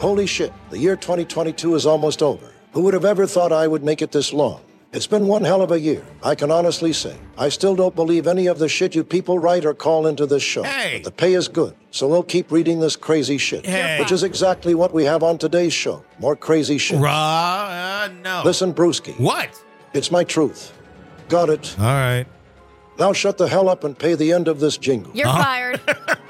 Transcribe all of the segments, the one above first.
Holy shit, the year 2022 is almost over. Who would have ever thought I would make it this long? It's been one hell of a year. I can honestly say. I still don't believe any of the shit you people write or call into this show. Hey. But the pay is good, so we'll keep reading this crazy shit. Hey. Which is exactly what we have on today's show. More crazy shit. Raw? Uh, no. Listen, Brueski. What? It's my truth. Got it. All right. Now shut the hell up and pay the end of this jingle. You're fired.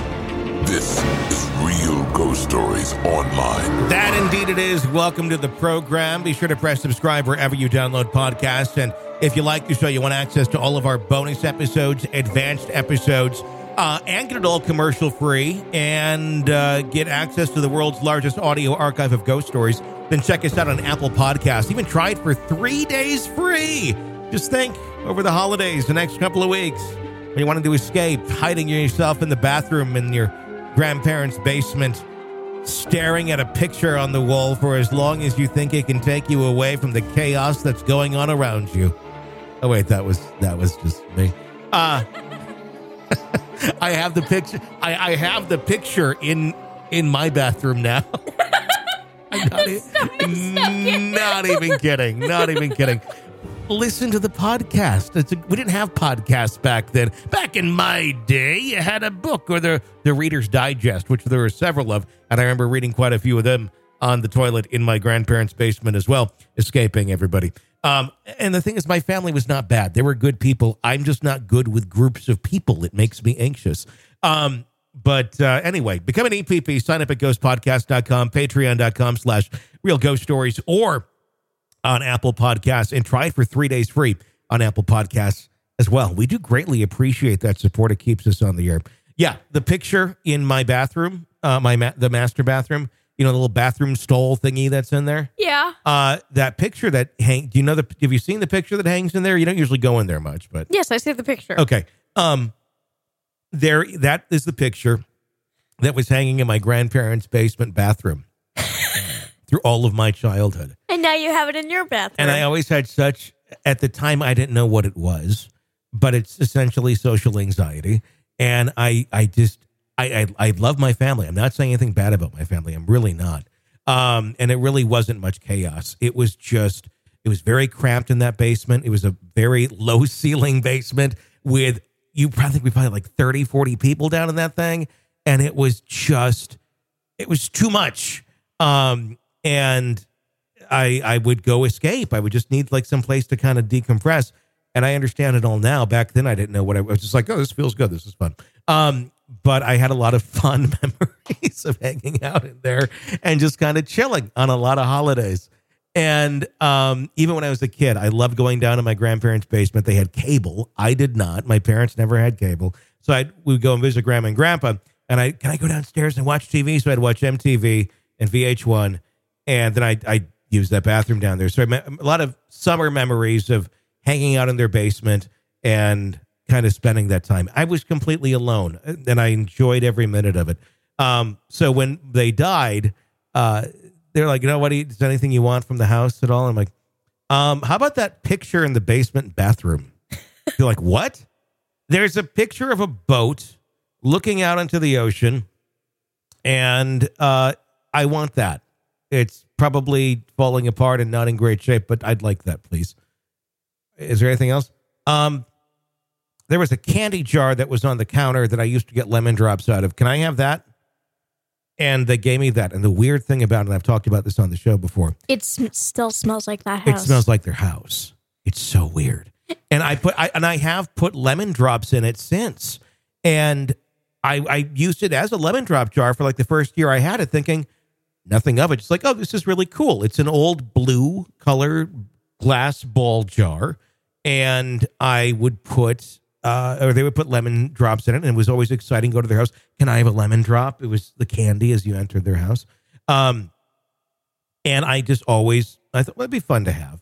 This is Real Ghost Stories Online. That indeed it is. Welcome to the program. Be sure to press subscribe wherever you download podcasts. And if you like the show, you want access to all of our bonus episodes, advanced episodes, uh, and get it all commercial free and uh, get access to the world's largest audio archive of ghost stories, then check us out on Apple Podcasts. Even try it for three days free. Just think over the holidays, the next couple of weeks, when you wanted to escape, hiding yourself in the bathroom in your grandparents' basement staring at a picture on the wall for as long as you think it can take you away from the chaos that's going on around you. Oh wait, that was that was just me. Uh I have the picture I, I have the picture in in my bathroom now. I'm not, e- not even kidding. Not even kidding. Listen to the podcast. A, we didn't have podcasts back then. Back in my day, you had a book or the the Reader's Digest, which there were several of, and I remember reading quite a few of them on the toilet in my grandparents' basement as well, escaping everybody. Um, and the thing is, my family was not bad. They were good people. I'm just not good with groups of people. It makes me anxious. Um, but uh, anyway, become an EPP. Sign up at ghostpodcast.com, patreon.com slash real ghost stories, or on Apple Podcasts and try it for three days free on Apple Podcasts as well. We do greatly appreciate that support. It keeps us on the air. Yeah, the picture in my bathroom, uh, my ma- the master bathroom, you know, the little bathroom stall thingy that's in there. yeah. Uh, that picture that hang. Do you know the? Have you seen the picture that hangs in there? You don't usually go in there much, but Yes, I see the picture. Okay. Um there that is the picture that was hanging in my grandparents' basement bathroom through all of my childhood. And now you have it in your bathroom. And I always had such at the time I didn't know what it was, but it's essentially social anxiety. And I I just I I, I love my family. I'm not saying anything bad about my family. I'm really not. Um, and it really wasn't much chaos. It was just it was very cramped in that basement. It was a very low ceiling basement with you probably think we probably like 30, 40 people down in that thing. And it was just it was too much. Um, and I I would go escape. I would just need like some place to kind of decompress. And I understand it all now. Back then, I didn't know what I, I was just like. Oh, this feels good. This is fun. Um, but I had a lot of fun memories of hanging out in there and just kind of chilling on a lot of holidays. And um, even when I was a kid, I loved going down to my grandparents' basement. They had cable. I did not. My parents never had cable. So I would go and visit grandma and grandpa. And I can I go downstairs and watch TV? So I'd watch MTV and VH1, and then I I use that bathroom down there. So I met a lot of summer memories of hanging out in their basement and kind of spending that time. I was completely alone, and I enjoyed every minute of it. Um, so when they died, uh, they're like, you know what? Is anything you want from the house at all? I'm like, um, how about that picture in the basement bathroom? They're like, what? There's a picture of a boat looking out into the ocean, and uh, I want that. It's probably falling apart and not in great shape, but I'd like that, please. Is there anything else? Um, there was a candy jar that was on the counter that I used to get lemon drops out of. Can I have that? And they gave me that. And the weird thing about it, I've talked about this on the show before. it sm- still smells like that It smells like their house. It's so weird. And I put I and I have put lemon drops in it since. And I I used it as a lemon drop jar for like the first year I had it, thinking nothing of it. Just like, oh, this is really cool. It's an old blue color glass ball jar. And I would put uh, or they would put lemon drops in it, and it was always exciting. Go to their house. Can I have a lemon drop? It was the candy as you entered their house. Um, and I just always I thought well, it'd be fun to have.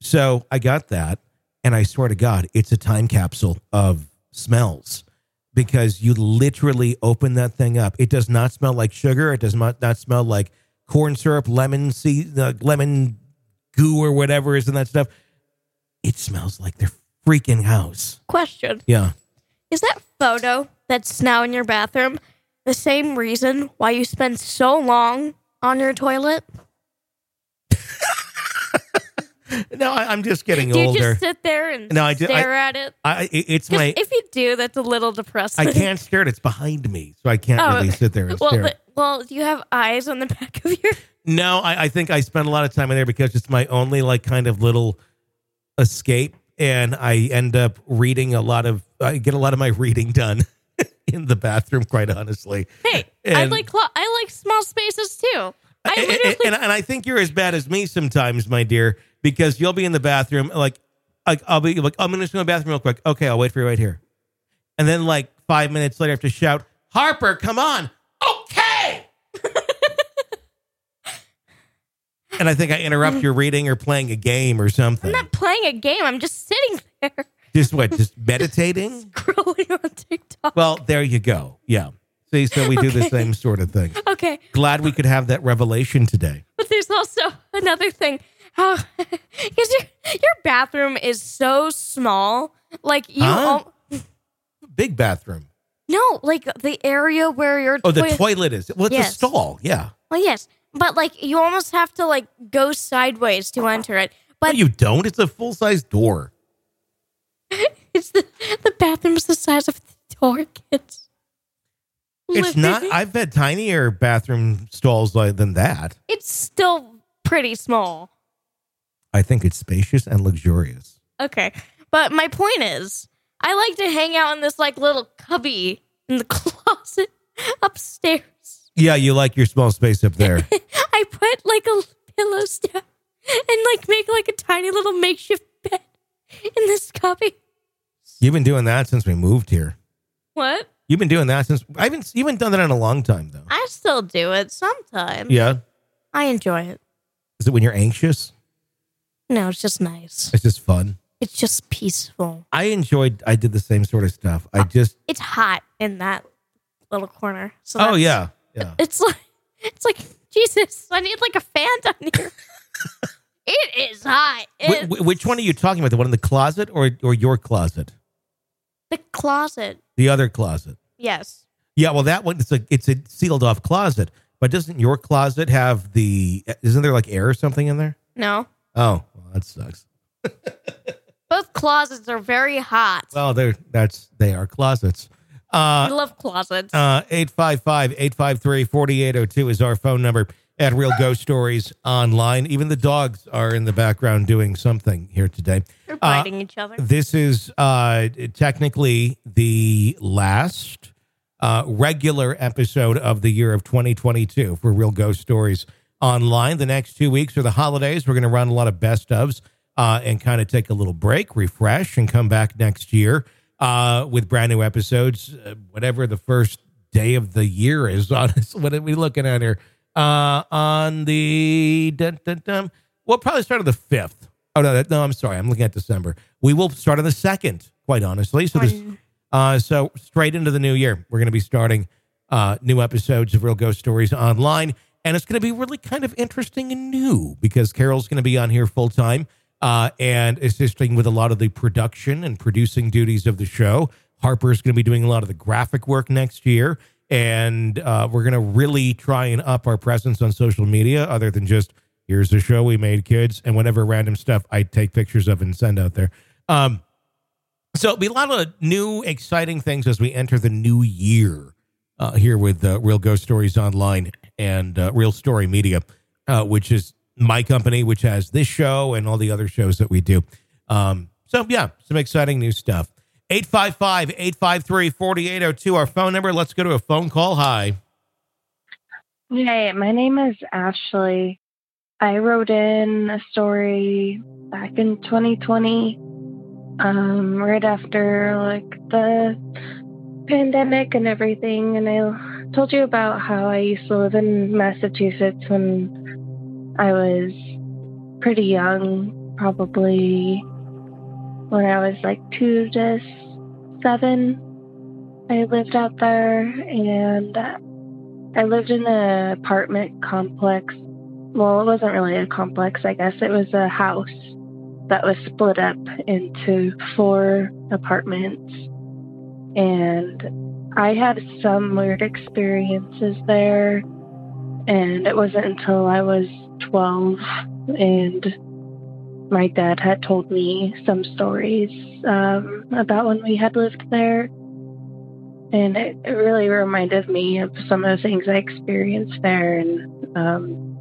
So I got that, And I swear to God, it's a time capsule of smells because you literally open that thing up. It does not smell like sugar. It does not, not smell like corn syrup, lemon seed, uh, lemon goo or whatever is in that stuff. It smells like their freaking house. Question: Yeah. Is that photo that's now in your bathroom the same reason why you spend so long on your toilet? No, I, I'm just getting Do you older. just sit there and No, I do- stare at it? I, it- it's my. if you do, that's a little depressing. I can't stare at it. It's behind me, so I can't Oh, really sit there and well, stare. but- well, do you have eyes on the back of your? No, I, I think I spend a lot of time in there because it's my only like kind of little escape, and I end up reading a lot of. I get a lot of my reading done in the bathroom. Quite honestly, Hey, I like I like small spaces too. I and, and, and I think you're as bad as me sometimes, my dear, because you'll be in the bathroom like, like I'll be like, I'm gonna just going to the bathroom real quick. Okay, I'll wait for you right here, and then like five minutes later, I have to shout, Harper, come on. Okay. and I think I interrupt your reading or playing a game or something. I'm not playing a game. I'm just sitting there Just what? Just meditating? scrolling on TikTok. Well, there you go. Yeah. See, so we do the same sort of thing. Okay, Glad we could have that revelation today. but there's also another thing. How because your your bathroom is so small, like you. Huh? al- Big bathroom. no, like the area where your Oh, the toilet is. Well, it's a stall. Yeah. Well, yes, but like you almost have to like go sideways to enter it. No, But you don't. It's a full size door. it's the the bathroom's the size of the door, kids. It's not. I've had tinier bathroom stalls than that. It's still pretty small. I think it's spacious and luxurious. Okay. But my point is, I like to hang out in this like little cubby in the closet upstairs. Yeah, you like your small space up there. I put like a pillow down and like make like a tiny little makeshift bed in this cubby. You've been doing that since we moved here. What? You've been doing that since I haven't. You haven't done that in a long time, though. I still do it sometimes. Yeah. I enjoy it. Is it when you're anxious? No, it's just nice. It's just fun. It's just peaceful. I enjoyed. I did the same sort of stuff. I uh, just. It's hot in that little corner. So Oh that's- yeah, yeah. It's like it's like Jesus. I need like a fan down here. it is hot. Wh- which one are you talking about? The one in the closet or or your closet? the closet. The other closet. Yes. Yeah, well, that one it's a it's a sealed off closet. But doesn't your closet have the? Isn't there like air or something in there? No. Oh, that sucks. Both closets are very hot. Well, they're that's they are closets. I Uh, love closets. uh, 855-853-4802 is our phone number at Real Ghost Stories online. Even the dogs are in the background doing something here today. They're uh, biting each other. This is uh, technically the last uh, regular episode of the year of 2022 for Real Ghost Stories online. The next two weeks or the holidays. We're going to run a lot of best ofs uh, and kind of take a little break, refresh, and come back next year uh, with brand new episodes, uh, whatever the first day of the year is on us. What are we looking at here? Uh, on the, dun, dun, dun, we'll probably start on the 5th. Oh, no, that- no, I'm sorry. I'm looking at December. We will start on the 2nd, quite honestly. So this, uh, so straight into the new year, we're going to be starting uh, new episodes of Real Ghost Stories online, and it's going to be really kind of interesting and new because Carol's going to be on here full time uh, and assisting with a lot of the production and producing duties of the show. Harper's going to be doing a lot of the graphic work next year, and uh, we're going to really try and up our presence on social media, other than just here's the show we made, kids, and whatever random stuff I take pictures of and send out there. Um, so it'll be a lot of new, exciting things as we enter the new year uh, here with uh, Real Ghost Stories Online and uh, Real Story Media, uh, which is my company, which has this show and all the other shows that we do. Um, so, yeah, some exciting new stuff. 855 853 4802, our phone number. Let's go to a phone call. Hi. Hey, my name is Ashley. I wrote in a story back in 2020, um, right after like the pandemic and everything, and I told you about how I used to live in Massachusetts when I was pretty young, probably when I was like two to seven. I lived out there and I lived in an apartment complex. Well, it wasn't really a complex, I guess. It was a house that was split up into four apartments. And I had some weird experiences there. And it wasn't until I was 12 and my dad had told me some stories um, about when we had lived there. And it, it, really reminded me of some of the things I experienced there and um,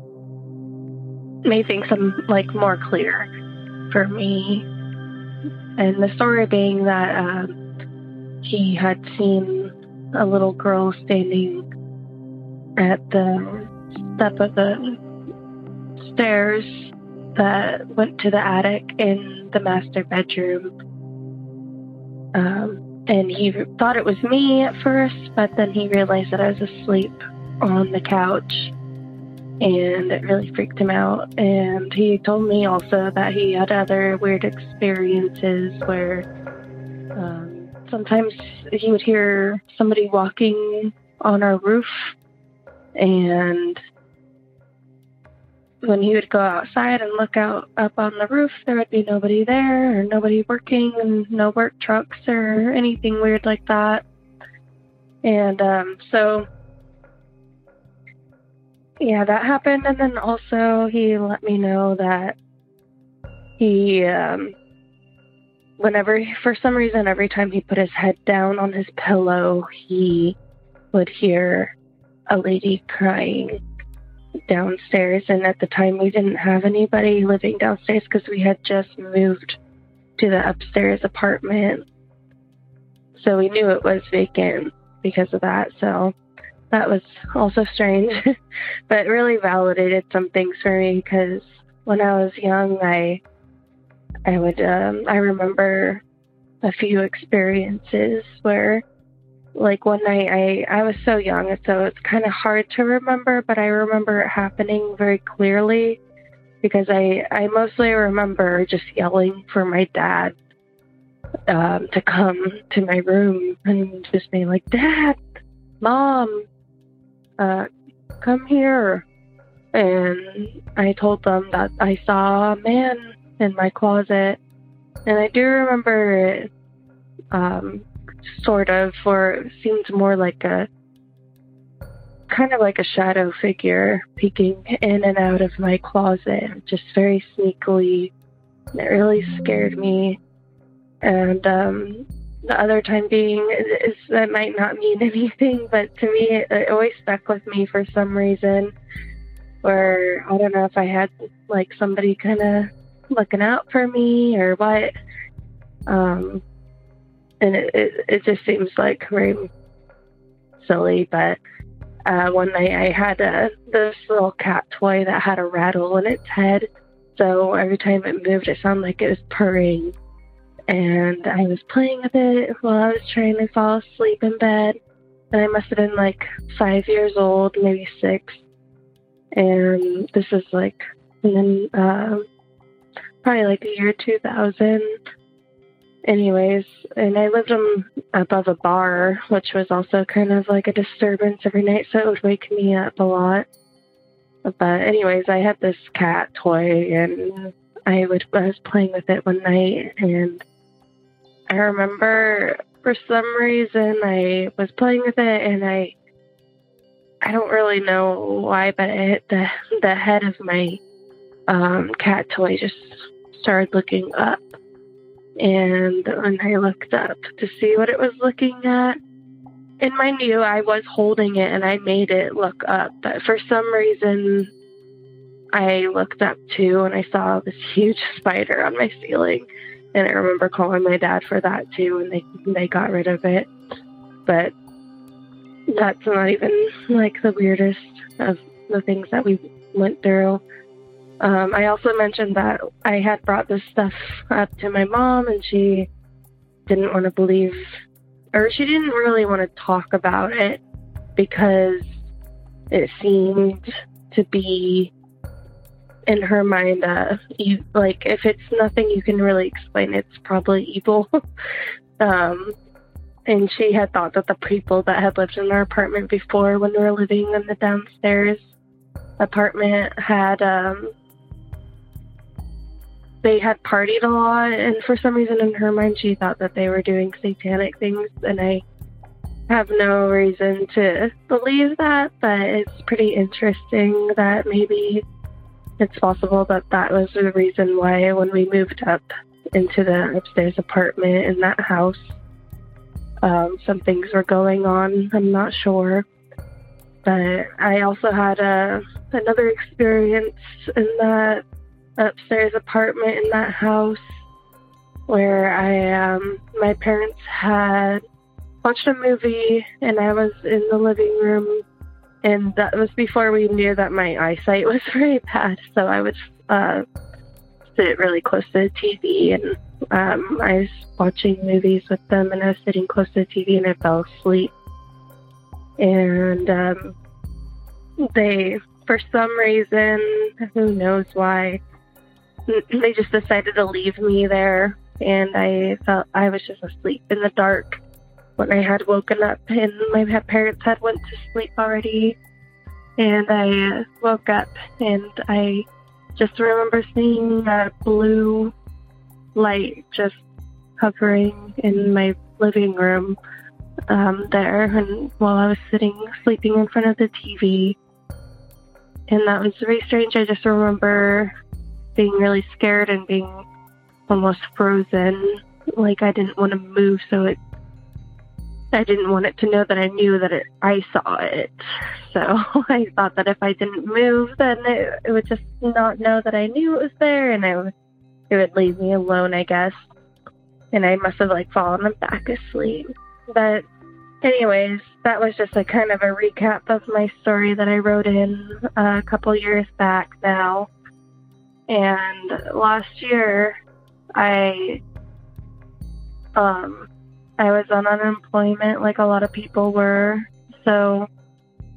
made things some like more clear for me. And the story being that um, he had seen a little girl standing at the step of the stairs that went to the attic in the master bedroom. Um, and he thought it was me at first, but then he realized that I was asleep on the couch and it really freaked him out. And he told me also that he had other weird experiences where um, sometimes he would hear somebody walking on our roof and when he would go outside and look out up on the roof, there would be nobody there or nobody working and no work trucks or anything weird like that. And um, so, yeah, that happened. And then also, he let me know that he, um, whenever, for some reason, every time he put his head down on his pillow, he would hear a lady crying downstairs. And at the time, we didn't have anybody living downstairs because we had just moved to the upstairs apartment. So we knew it was vacant because of that. So that was also strange, but really validated some things for me because when I was young, I I would um, I remember a few experiences where like one night I I was so young so it's kind of hard to remember but I remember it happening very clearly because I I mostly remember just yelling for my dad um, to come to my room and just being like dad mom uh, come here. And I told them that I saw a man in my closet and I do remember um, sort of, or it seemed more like a kind of like a shadow figure peeking in and out of my closet, just very sneakily. It really scared me. And um, the other time being is that might not mean anything, but to me, it, it always stuck with me for some reason. Where I don't know if I had like somebody kind of looking out for me or what. Um, and it, it, it just seems like very silly. But uh, one night I had a, this little cat toy that had a rattle in its head. So every time it moved, it sounded like it was purring. And I was playing with it while I was trying to fall asleep in bed. And I must have been like five years old, maybe six. And this is like, and then uh, probably like the year 2000 anyways, and I lived um, above a bar, which was also kind of like a disturbance every night, so it would wake me up a lot. But anyways, I had this cat toy, and I would I was playing with it one night, and I remember for some reason I was playing with it, and I I don't really know why, but it hit the the head of my um, cat toy just started looking up and when I looked up to see what it was looking at, and mind you, I was holding it and I made it look up, but for some reason, I looked up too and I saw this huge spider on my ceiling. And I remember calling my dad for that too, and they they got rid of it. But that's not even like the weirdest of the things that we went through. Um, I also mentioned that I had brought this stuff up to my mom, and she didn't want to believe, or she didn't really want to talk about it because it seemed to be in her mind, uh, you, like if it's nothing you can really explain, it's probably evil. um, and she had thought that the people that had lived in our apartment before, when we were living in the downstairs apartment, had um, they had partied a lot, and for some reason in her mind, she thought that they were doing satanic things, and I have no reason to believe that, but it's pretty interesting that maybe it's possible that that was the reason why when we moved up into the upstairs apartment in that house, um, some things were going on. I'm not sure. But I also had a another experience in that upstairs apartment in that house where I um my parents had watched a movie and I was in the living room and that was before we knew that my eyesight was very bad. So I would uh, sit really close to the TV and um, I was watching movies with them and I was sitting close to the TV and I fell asleep. And um, they, for some reason, who knows why, they just decided to leave me there. And I felt I was just asleep in the dark when I had woken up and my parents had went to sleep already. And I woke up and I just remember seeing a blue light just hovering in my living room um, there and while I was sitting sleeping in front of the TV. And that was very strange. I just remember being really scared and being almost frozen. Like I didn't want to move so it I didn't want it to know that I knew that it, I saw it. So I thought that if I didn't move, then it, it would just not know that I knew it was there, and I would, it would leave me alone, I guess. And I must have like fallen back asleep. But, anyways, that was just a kind of a recap of my story that I wrote in uh, a couple years back now. And last year, I um I was on unemployment like a lot of people were. So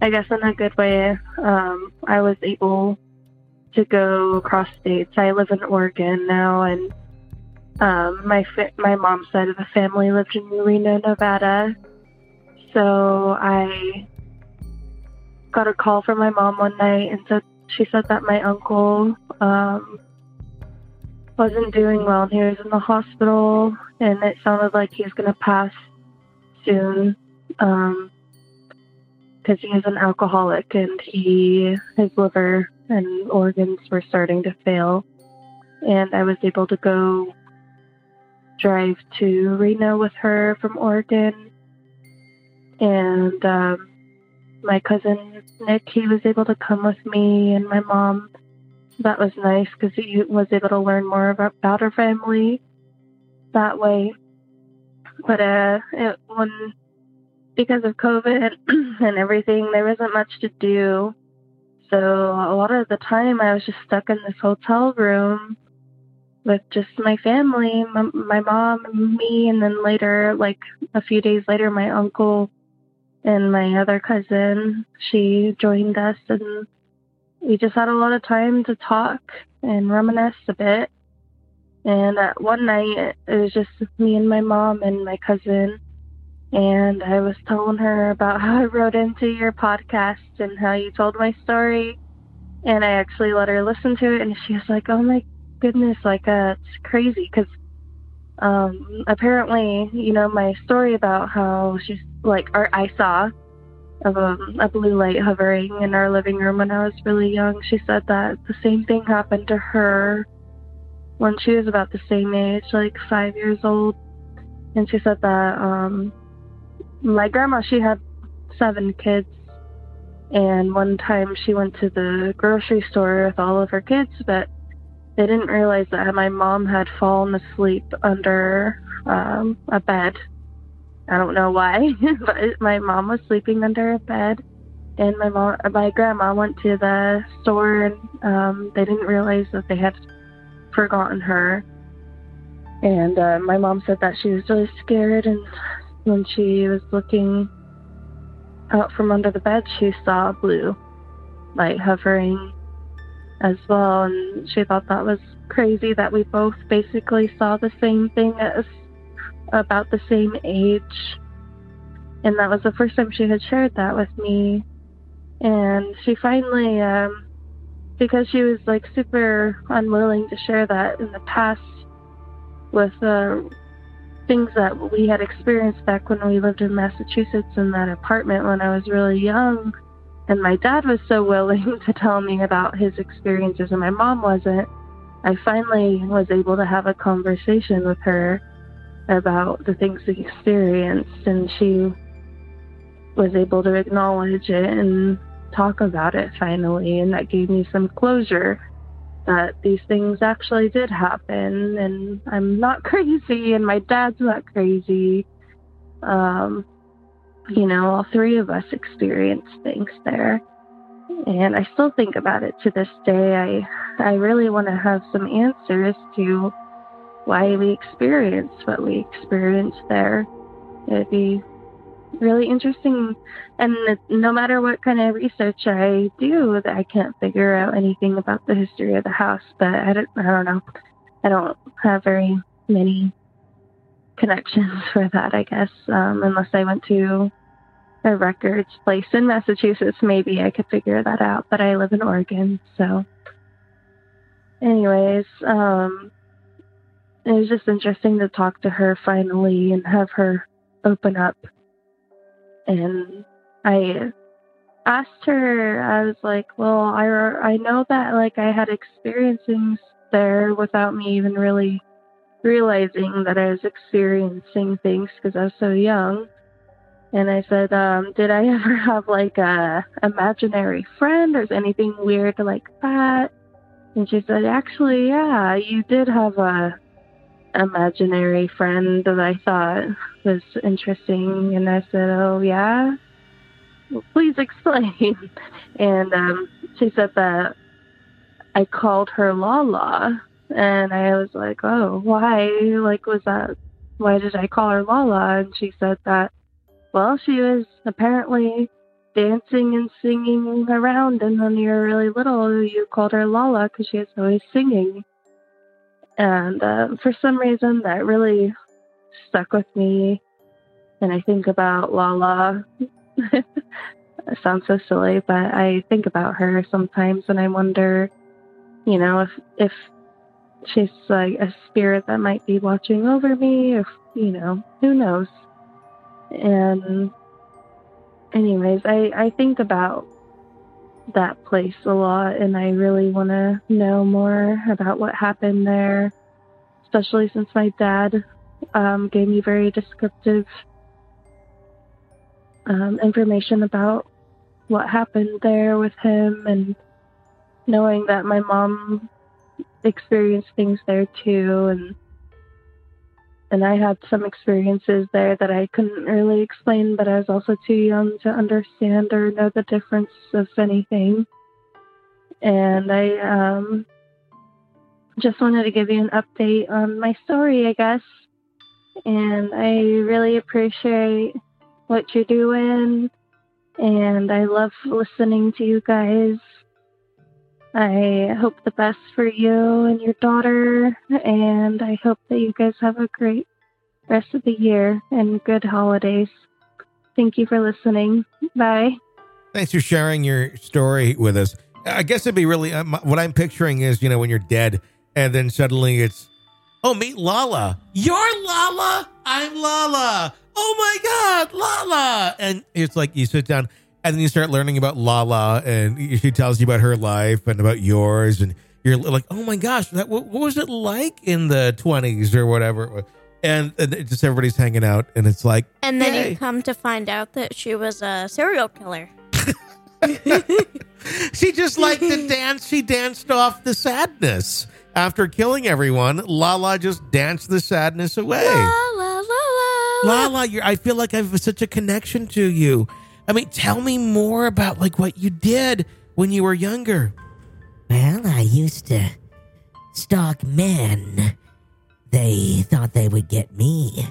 I guess in a good way, um, I was able to go across states. I live in Oregon now, and um, my fa- my mom's side of the family lived in Reno, Nevada. So I got a call from my mom one night, and so she said that my uncle um, wasn't doing well, and he was in the hospital, and it sounded like he was going to pass soon because um, he is an alcoholic and he his liver and organs were starting to fail. And I was able to go drive to Reno with her from Oregon, and um, my cousin Nick he was able to come with me and my mom that was nice because he was able to learn more about, her family that way. But uh, it, when because of COVID and everything, there wasn't much to do. So a lot of the time, I was just stuck in this hotel room with just my family, my, my mom, and me, and then later, like a few days later, my uncle and my other cousin, she joined us and we just had a lot of time to talk and reminisce a bit. And one night, it was just me and my mom and my cousin. And I was telling her about how I wrote into your podcast and how you told my story. And I actually let her listen to it. And she was like, oh my goodness, like, uh, it's crazy. Because um, apparently, you know, my story about how she's like, or I saw of a, a blue light hovering in our living room when I was really young. She said that the same thing happened to her when she was about the same age, like five years old. And she said that um, my grandma, she had seven kids. And one time she went to the grocery store with all of her kids, but they didn't realize that my mom had fallen asleep under um, a bed I don't know why, but my mom was sleeping under a bed, and my mom, my grandma went to the store, and um, they didn't realize that they had forgotten her. And uh, my mom said that she was really scared, and when she was looking out from under the bed, she saw blue light hovering as well, and she thought that was crazy that we both basically saw the same thing as about the same age. And that was the first time she had shared that with me. And she finally, um, because she was like super unwilling to share that in the past with uh, things that we had experienced back when we lived in Massachusetts in that apartment when I was really young. And my dad was so willing to tell me about his experiences, and my mom wasn't. I finally was able to have a conversation with her about the things we experienced, and she was able to acknowledge it and talk about it finally, and that gave me some closure that these things actually did happen, and I'm not crazy, and my dad's not crazy. Um, you know, all three of us experienced things there. And I still think about it to this day. I I really want to have some answers to why we experienced what we experienced there. It'd be really interesting. And no matter what kind of research I do, I can't figure out anything about the history of the house. But I don't, I don't know. I don't have very many connections for that, I guess, um, unless I went to a records place in Massachusetts. Maybe I could figure that out. But I live in Oregon, so. Anyways, um, it was just interesting to talk to her finally and have her open up. And I asked her, I was like, well, I, I know that like I had experiences there without me even really realizing that I was experiencing things because I was so young. And I said, um, did I ever have like a imaginary friend or anything weird like that? And she said, actually, yeah, you did have a imaginary friend that I thought was interesting. And I said, oh, yeah? Please explain. and um, she said that I called her Lala. And I was like, oh, why? Like, was that, why did I call her Lala? And she said that, well, she was apparently dancing and singing around, and when you were really little, you called her Lala because she was always singing. And uh, for some reason, that really stuck with me. And I think about Lala. it sounds so silly, but I think about her sometimes, and I wonder, you know, if if she's like a spirit that might be watching over me, if you know, who knows. And anyways, I, I think about that place a lot and I really want to know more about what happened there, especially since my dad um, gave me very descriptive um, information about what happened there with him and knowing that my mom experienced things there too and and I had some experiences there that I couldn't really explain, but I was also too young to understand or know the difference of anything. And I um, just wanted to give you an update on my story, I guess. And I really appreciate what you're doing. And I love listening to you guys. I hope the best for you and your daughter, and I hope that you guys have a great rest of the year and good holidays. Thank you for listening. Bye. Thanks for sharing your story with us. I guess it'd be really uh, what I'm picturing is, you know, when you're dead and then suddenly it's, oh, meet Lala. You're Lala. I'm Lala. Oh my God, Lala. And it's like you sit down and then you start learning about Lala, and she tells you about her life and about yours, and you're like, oh my gosh, that what, what was it like in the twenties or whatever? And, and it just everybody's hanging out, and it's like, And then yay. you come to find out that she was a serial killer. she just liked to dance. She danced off the sadness after killing everyone. Lala just danced the sadness away. La la la la. Lala, you're, I feel like I have such a connection to you. I mean, tell me more about like what you did when you were younger. Well, I used to stalk men. They thought they would get me.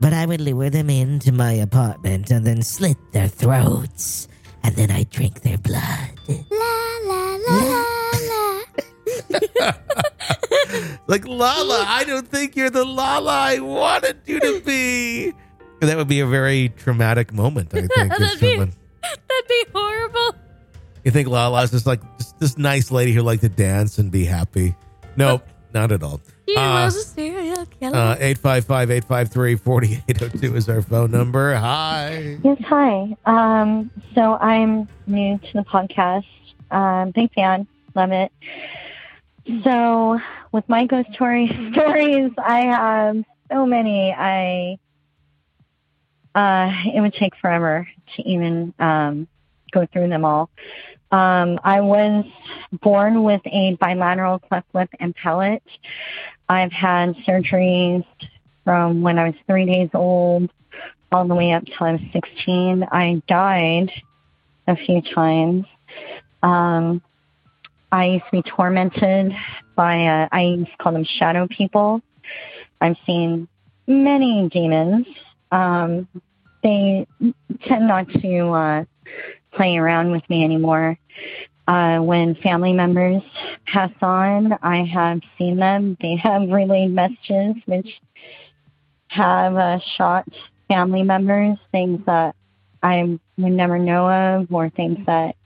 But I would lure them into my apartment and then slit their throats. And then I'd drink their blood. La la la la la. like Lala, I don't think you're the Lala I wanted you to be. That would be a very traumatic moment, I think. That'd be- someone- That'd be horrible. you think Lala's just like just this nice lady who like to dance and be happy? Nope, not at all. He Uh, was a serial killer. Uh, 855-853-4802 is our phone number. Hi. Yes, hi. Um, so I'm new to the podcast. Um, big fan, love it. So with my ghost story stories, I have so many. I uh, it would take forever to even um, go through them all. Um, I was born with a bilateral cleft lip and palate. I've had surgeries from when I was three days old all the way up till I was 16. I died a few times. Um, I used to be tormented by, uh, I used to call them shadow people. I've seen many demons. Um, they tend not to uh, play around with me anymore. Uh, when family members pass on, I have seen them. They have relayed messages which have uh, shot family members, things that I would never know of, or things that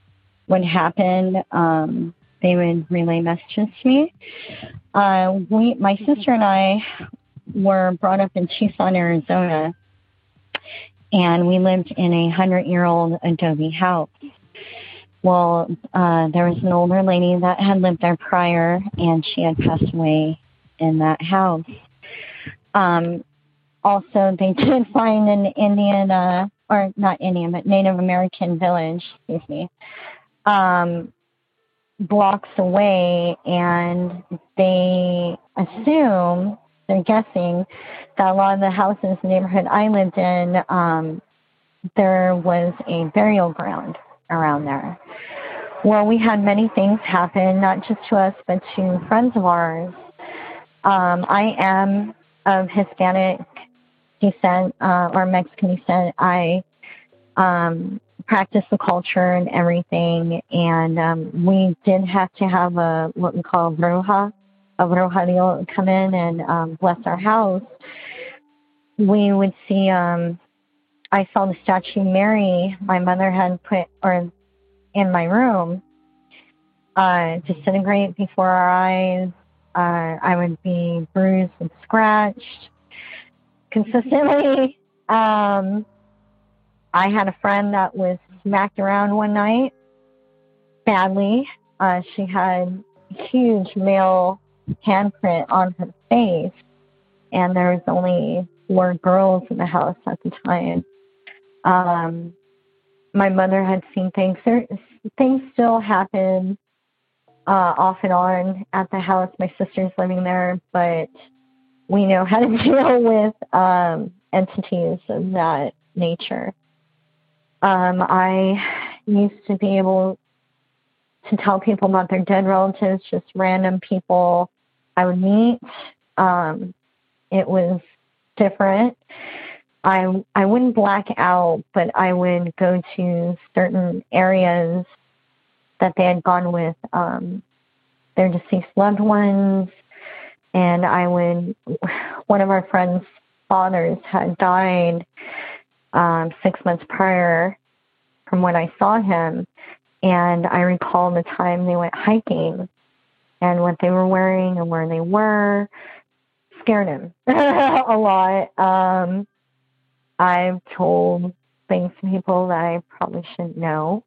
would happen. Um, they would relay messages to me. Uh, we, my sister and I, were brought up in Tucson, Arizona, and we lived in a hundred-year-old adobe house. Well, uh, there was an older lady that had lived there prior, and she had passed away in that house. Um, also, they did find an Indian, uh, or not Indian, but Native American village, excuse me, um, blocks away, and they assume, they're guessing, that a lot of the houses in the neighborhood I lived in, um, there was a burial ground around there. Well, we had many things happen, not just to us, but to friends of ours. Um, I am of Hispanic descent uh, or Mexican descent. I um, practice the culture and everything, and um, we did have to have a what we call bruja, a bruja come in and um, bless our house. We would see. Um, I saw the statue Mary my mother had put or in my room uh, disintegrate before our eyes. Uh, I would be bruised and scratched consistently. Um, I had a friend that was smacked around one night badly. Uh, she had huge male handprint on her face, and there was only four girls in the house at the time. Um, my mother had seen things. There, things still happen uh, off and on at the house. My sister's living there, but we know how to deal with um, entities of that nature. Um, I used to be able to tell people about their dead relatives, just random people I would meet. Um, it was different. I I wouldn't black out, but I would go to certain areas that they had gone with um, their deceased loved ones, and I would. One of our friends' fathers had died um, six months prior from when I saw him, and I recall the time they went hiking and what they were wearing and where they were scared him a lot. Um, I've told things to people that I probably shouldn't know.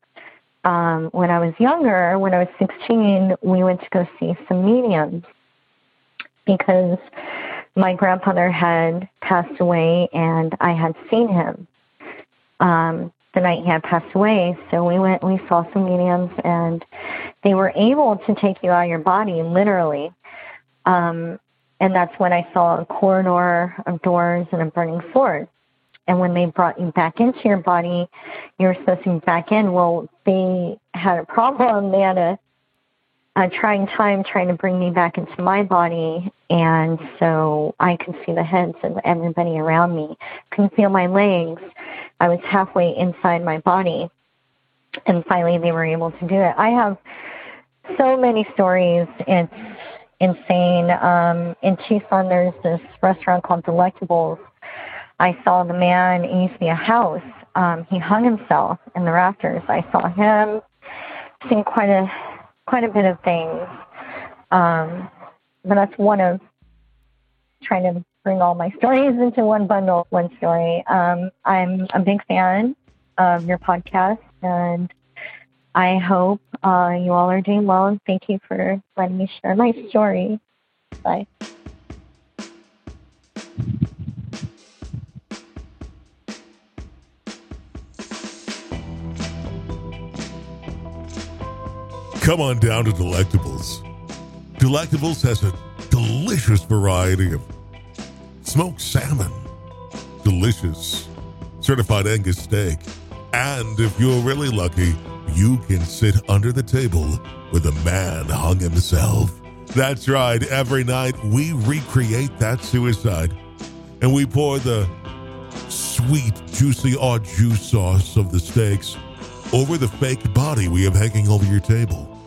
Um, when I was younger, when I was 16, we went to go see some mediums because my grandfather had passed away and I had seen him um, the night he had passed away. So we went, we saw some mediums, and they were able to take you out of your body, literally. Um, and that's when I saw a corridor of doors and a burning sword. And when they brought you back into your body, you were supposed to be back in. Well, they had a problem. They had a, a trying time trying to bring me back into my body. And so I could see the heads of everybody around me, couldn't feel my legs. I was halfway inside my body. And finally, they were able to do it. I have so many stories. It's insane. Um, in Tucson, there's this restaurant called Delectables. I saw the man. It used to be a house. Um, he hung himself in the rafters. I saw him. Seen quite a quite a bit of things. Um, but that's one of trying to bring all my stories into one bundle, one story. Um, I'm a big fan of your podcast, and I hope uh, you all are doing well. And thank you for letting me share my story. Bye. Come on down to Delectables. Delectables has a delicious variety of smoked salmon, delicious certified Angus steak, and if you're really lucky, you can sit under the table with a man hung himself. That's right, every night we recreate that suicide and we pour the sweet, juicy au jus sauce of the steaks over the fake body we have hanging over your table.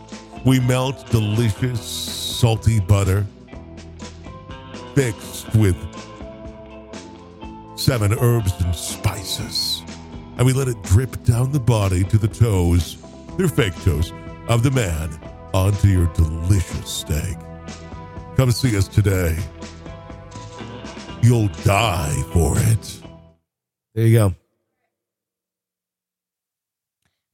We melt delicious, salty butter fixed with seven herbs and spices. And we let it drip down the body to the toes, they're fake toes, of the man onto your delicious steak. Come see us today. You'll die for it. There you go.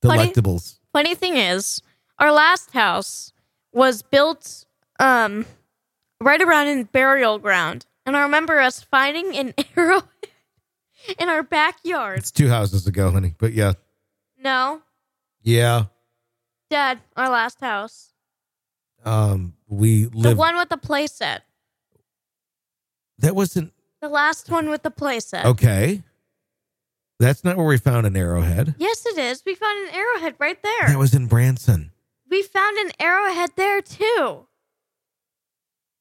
Funny- Delectables. Funny thing is, our last house was built um right around in burial ground. And I remember us finding an arrow in our backyard. It's two houses ago, honey. But yeah. No, Yeah. Dad, our last house. Um, we The one with the playset. that wasn't The last one with the playset. okay. That's not where we found an arrowhead. Yes, it is. We found an arrowhead right there. That was in Branson. We found an arrowhead there too.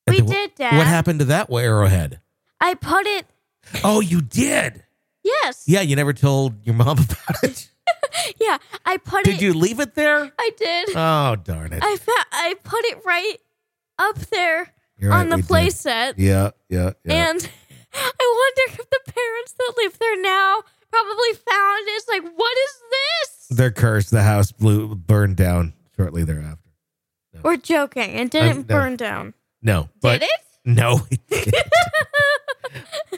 We the- did, Dad. What happened to that arrowhead? I put it. Oh, you did. Yes. Yeah, you never told your mom about it. Yeah. I put Did it. Did you leave it there? I did. Oh, darn it. I I put it right up there You're on right, the playset. Yeah, yeah, yeah. And I wonder if the parents that live there now probably found it. It's like, what is this? They're cursed. The house blew, burned down shortly thereafter. We're joking. It didn't Um, no. burn down. No, but Did it? no, it didn't.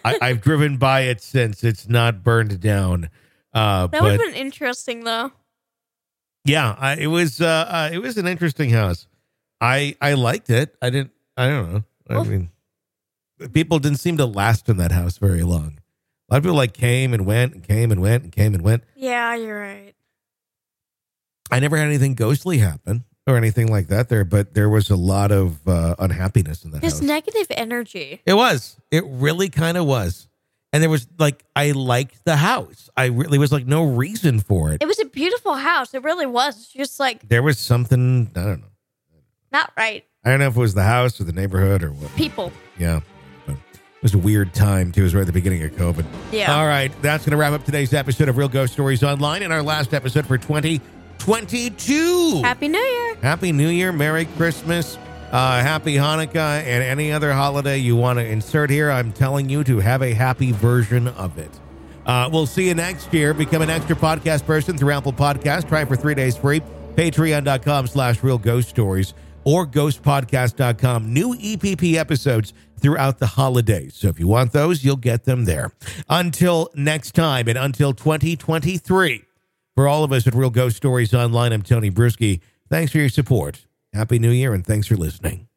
I, I've driven by it since. It's not burned down. Uh, That would but have been interesting, though. yeah, I, it was. Uh, uh, it was an interesting house. I I liked it. I didn't. I don't know. I mean, people didn't seem to last in that house very long. A lot of people like came and went and came and went and came and went. Yeah, you're right. I never had anything ghostly happen or anything like that there, but there was a lot of uh, unhappiness in that house. This house. negative energy. it was. It really kind of was. And there was like I liked the house. I really was like no reason for it. It was a beautiful house. It really was. It's just like There was something I don't know. not right. I don't know if it was the house or the neighborhood or what. People. Yeah. But it was a weird time too. It was right at the beginning of COVID. Yeah. All right. That's going to wrap up today's episode of Real Ghost Stories Online and our last episode for 2022. Happy New Year. Happy New Year, Merry Christmas, uh, Happy Hanukkah, and any other holiday you want to insert here. I'm telling you to have a happy version of it. Uh, we'll see you next year. Become an extra podcast person through Apple Podcast. Try it for three days free. Patreon.com slash real ghost stories or ghostpodcast.com. New EPP episodes throughout the holidays. So if you want those, you'll get them there. Until next time and until 2023. For all of us at Real Ghost Stories Online, I'm Tony Brueski. Thanks for your support. Happy New Year and thanks for listening.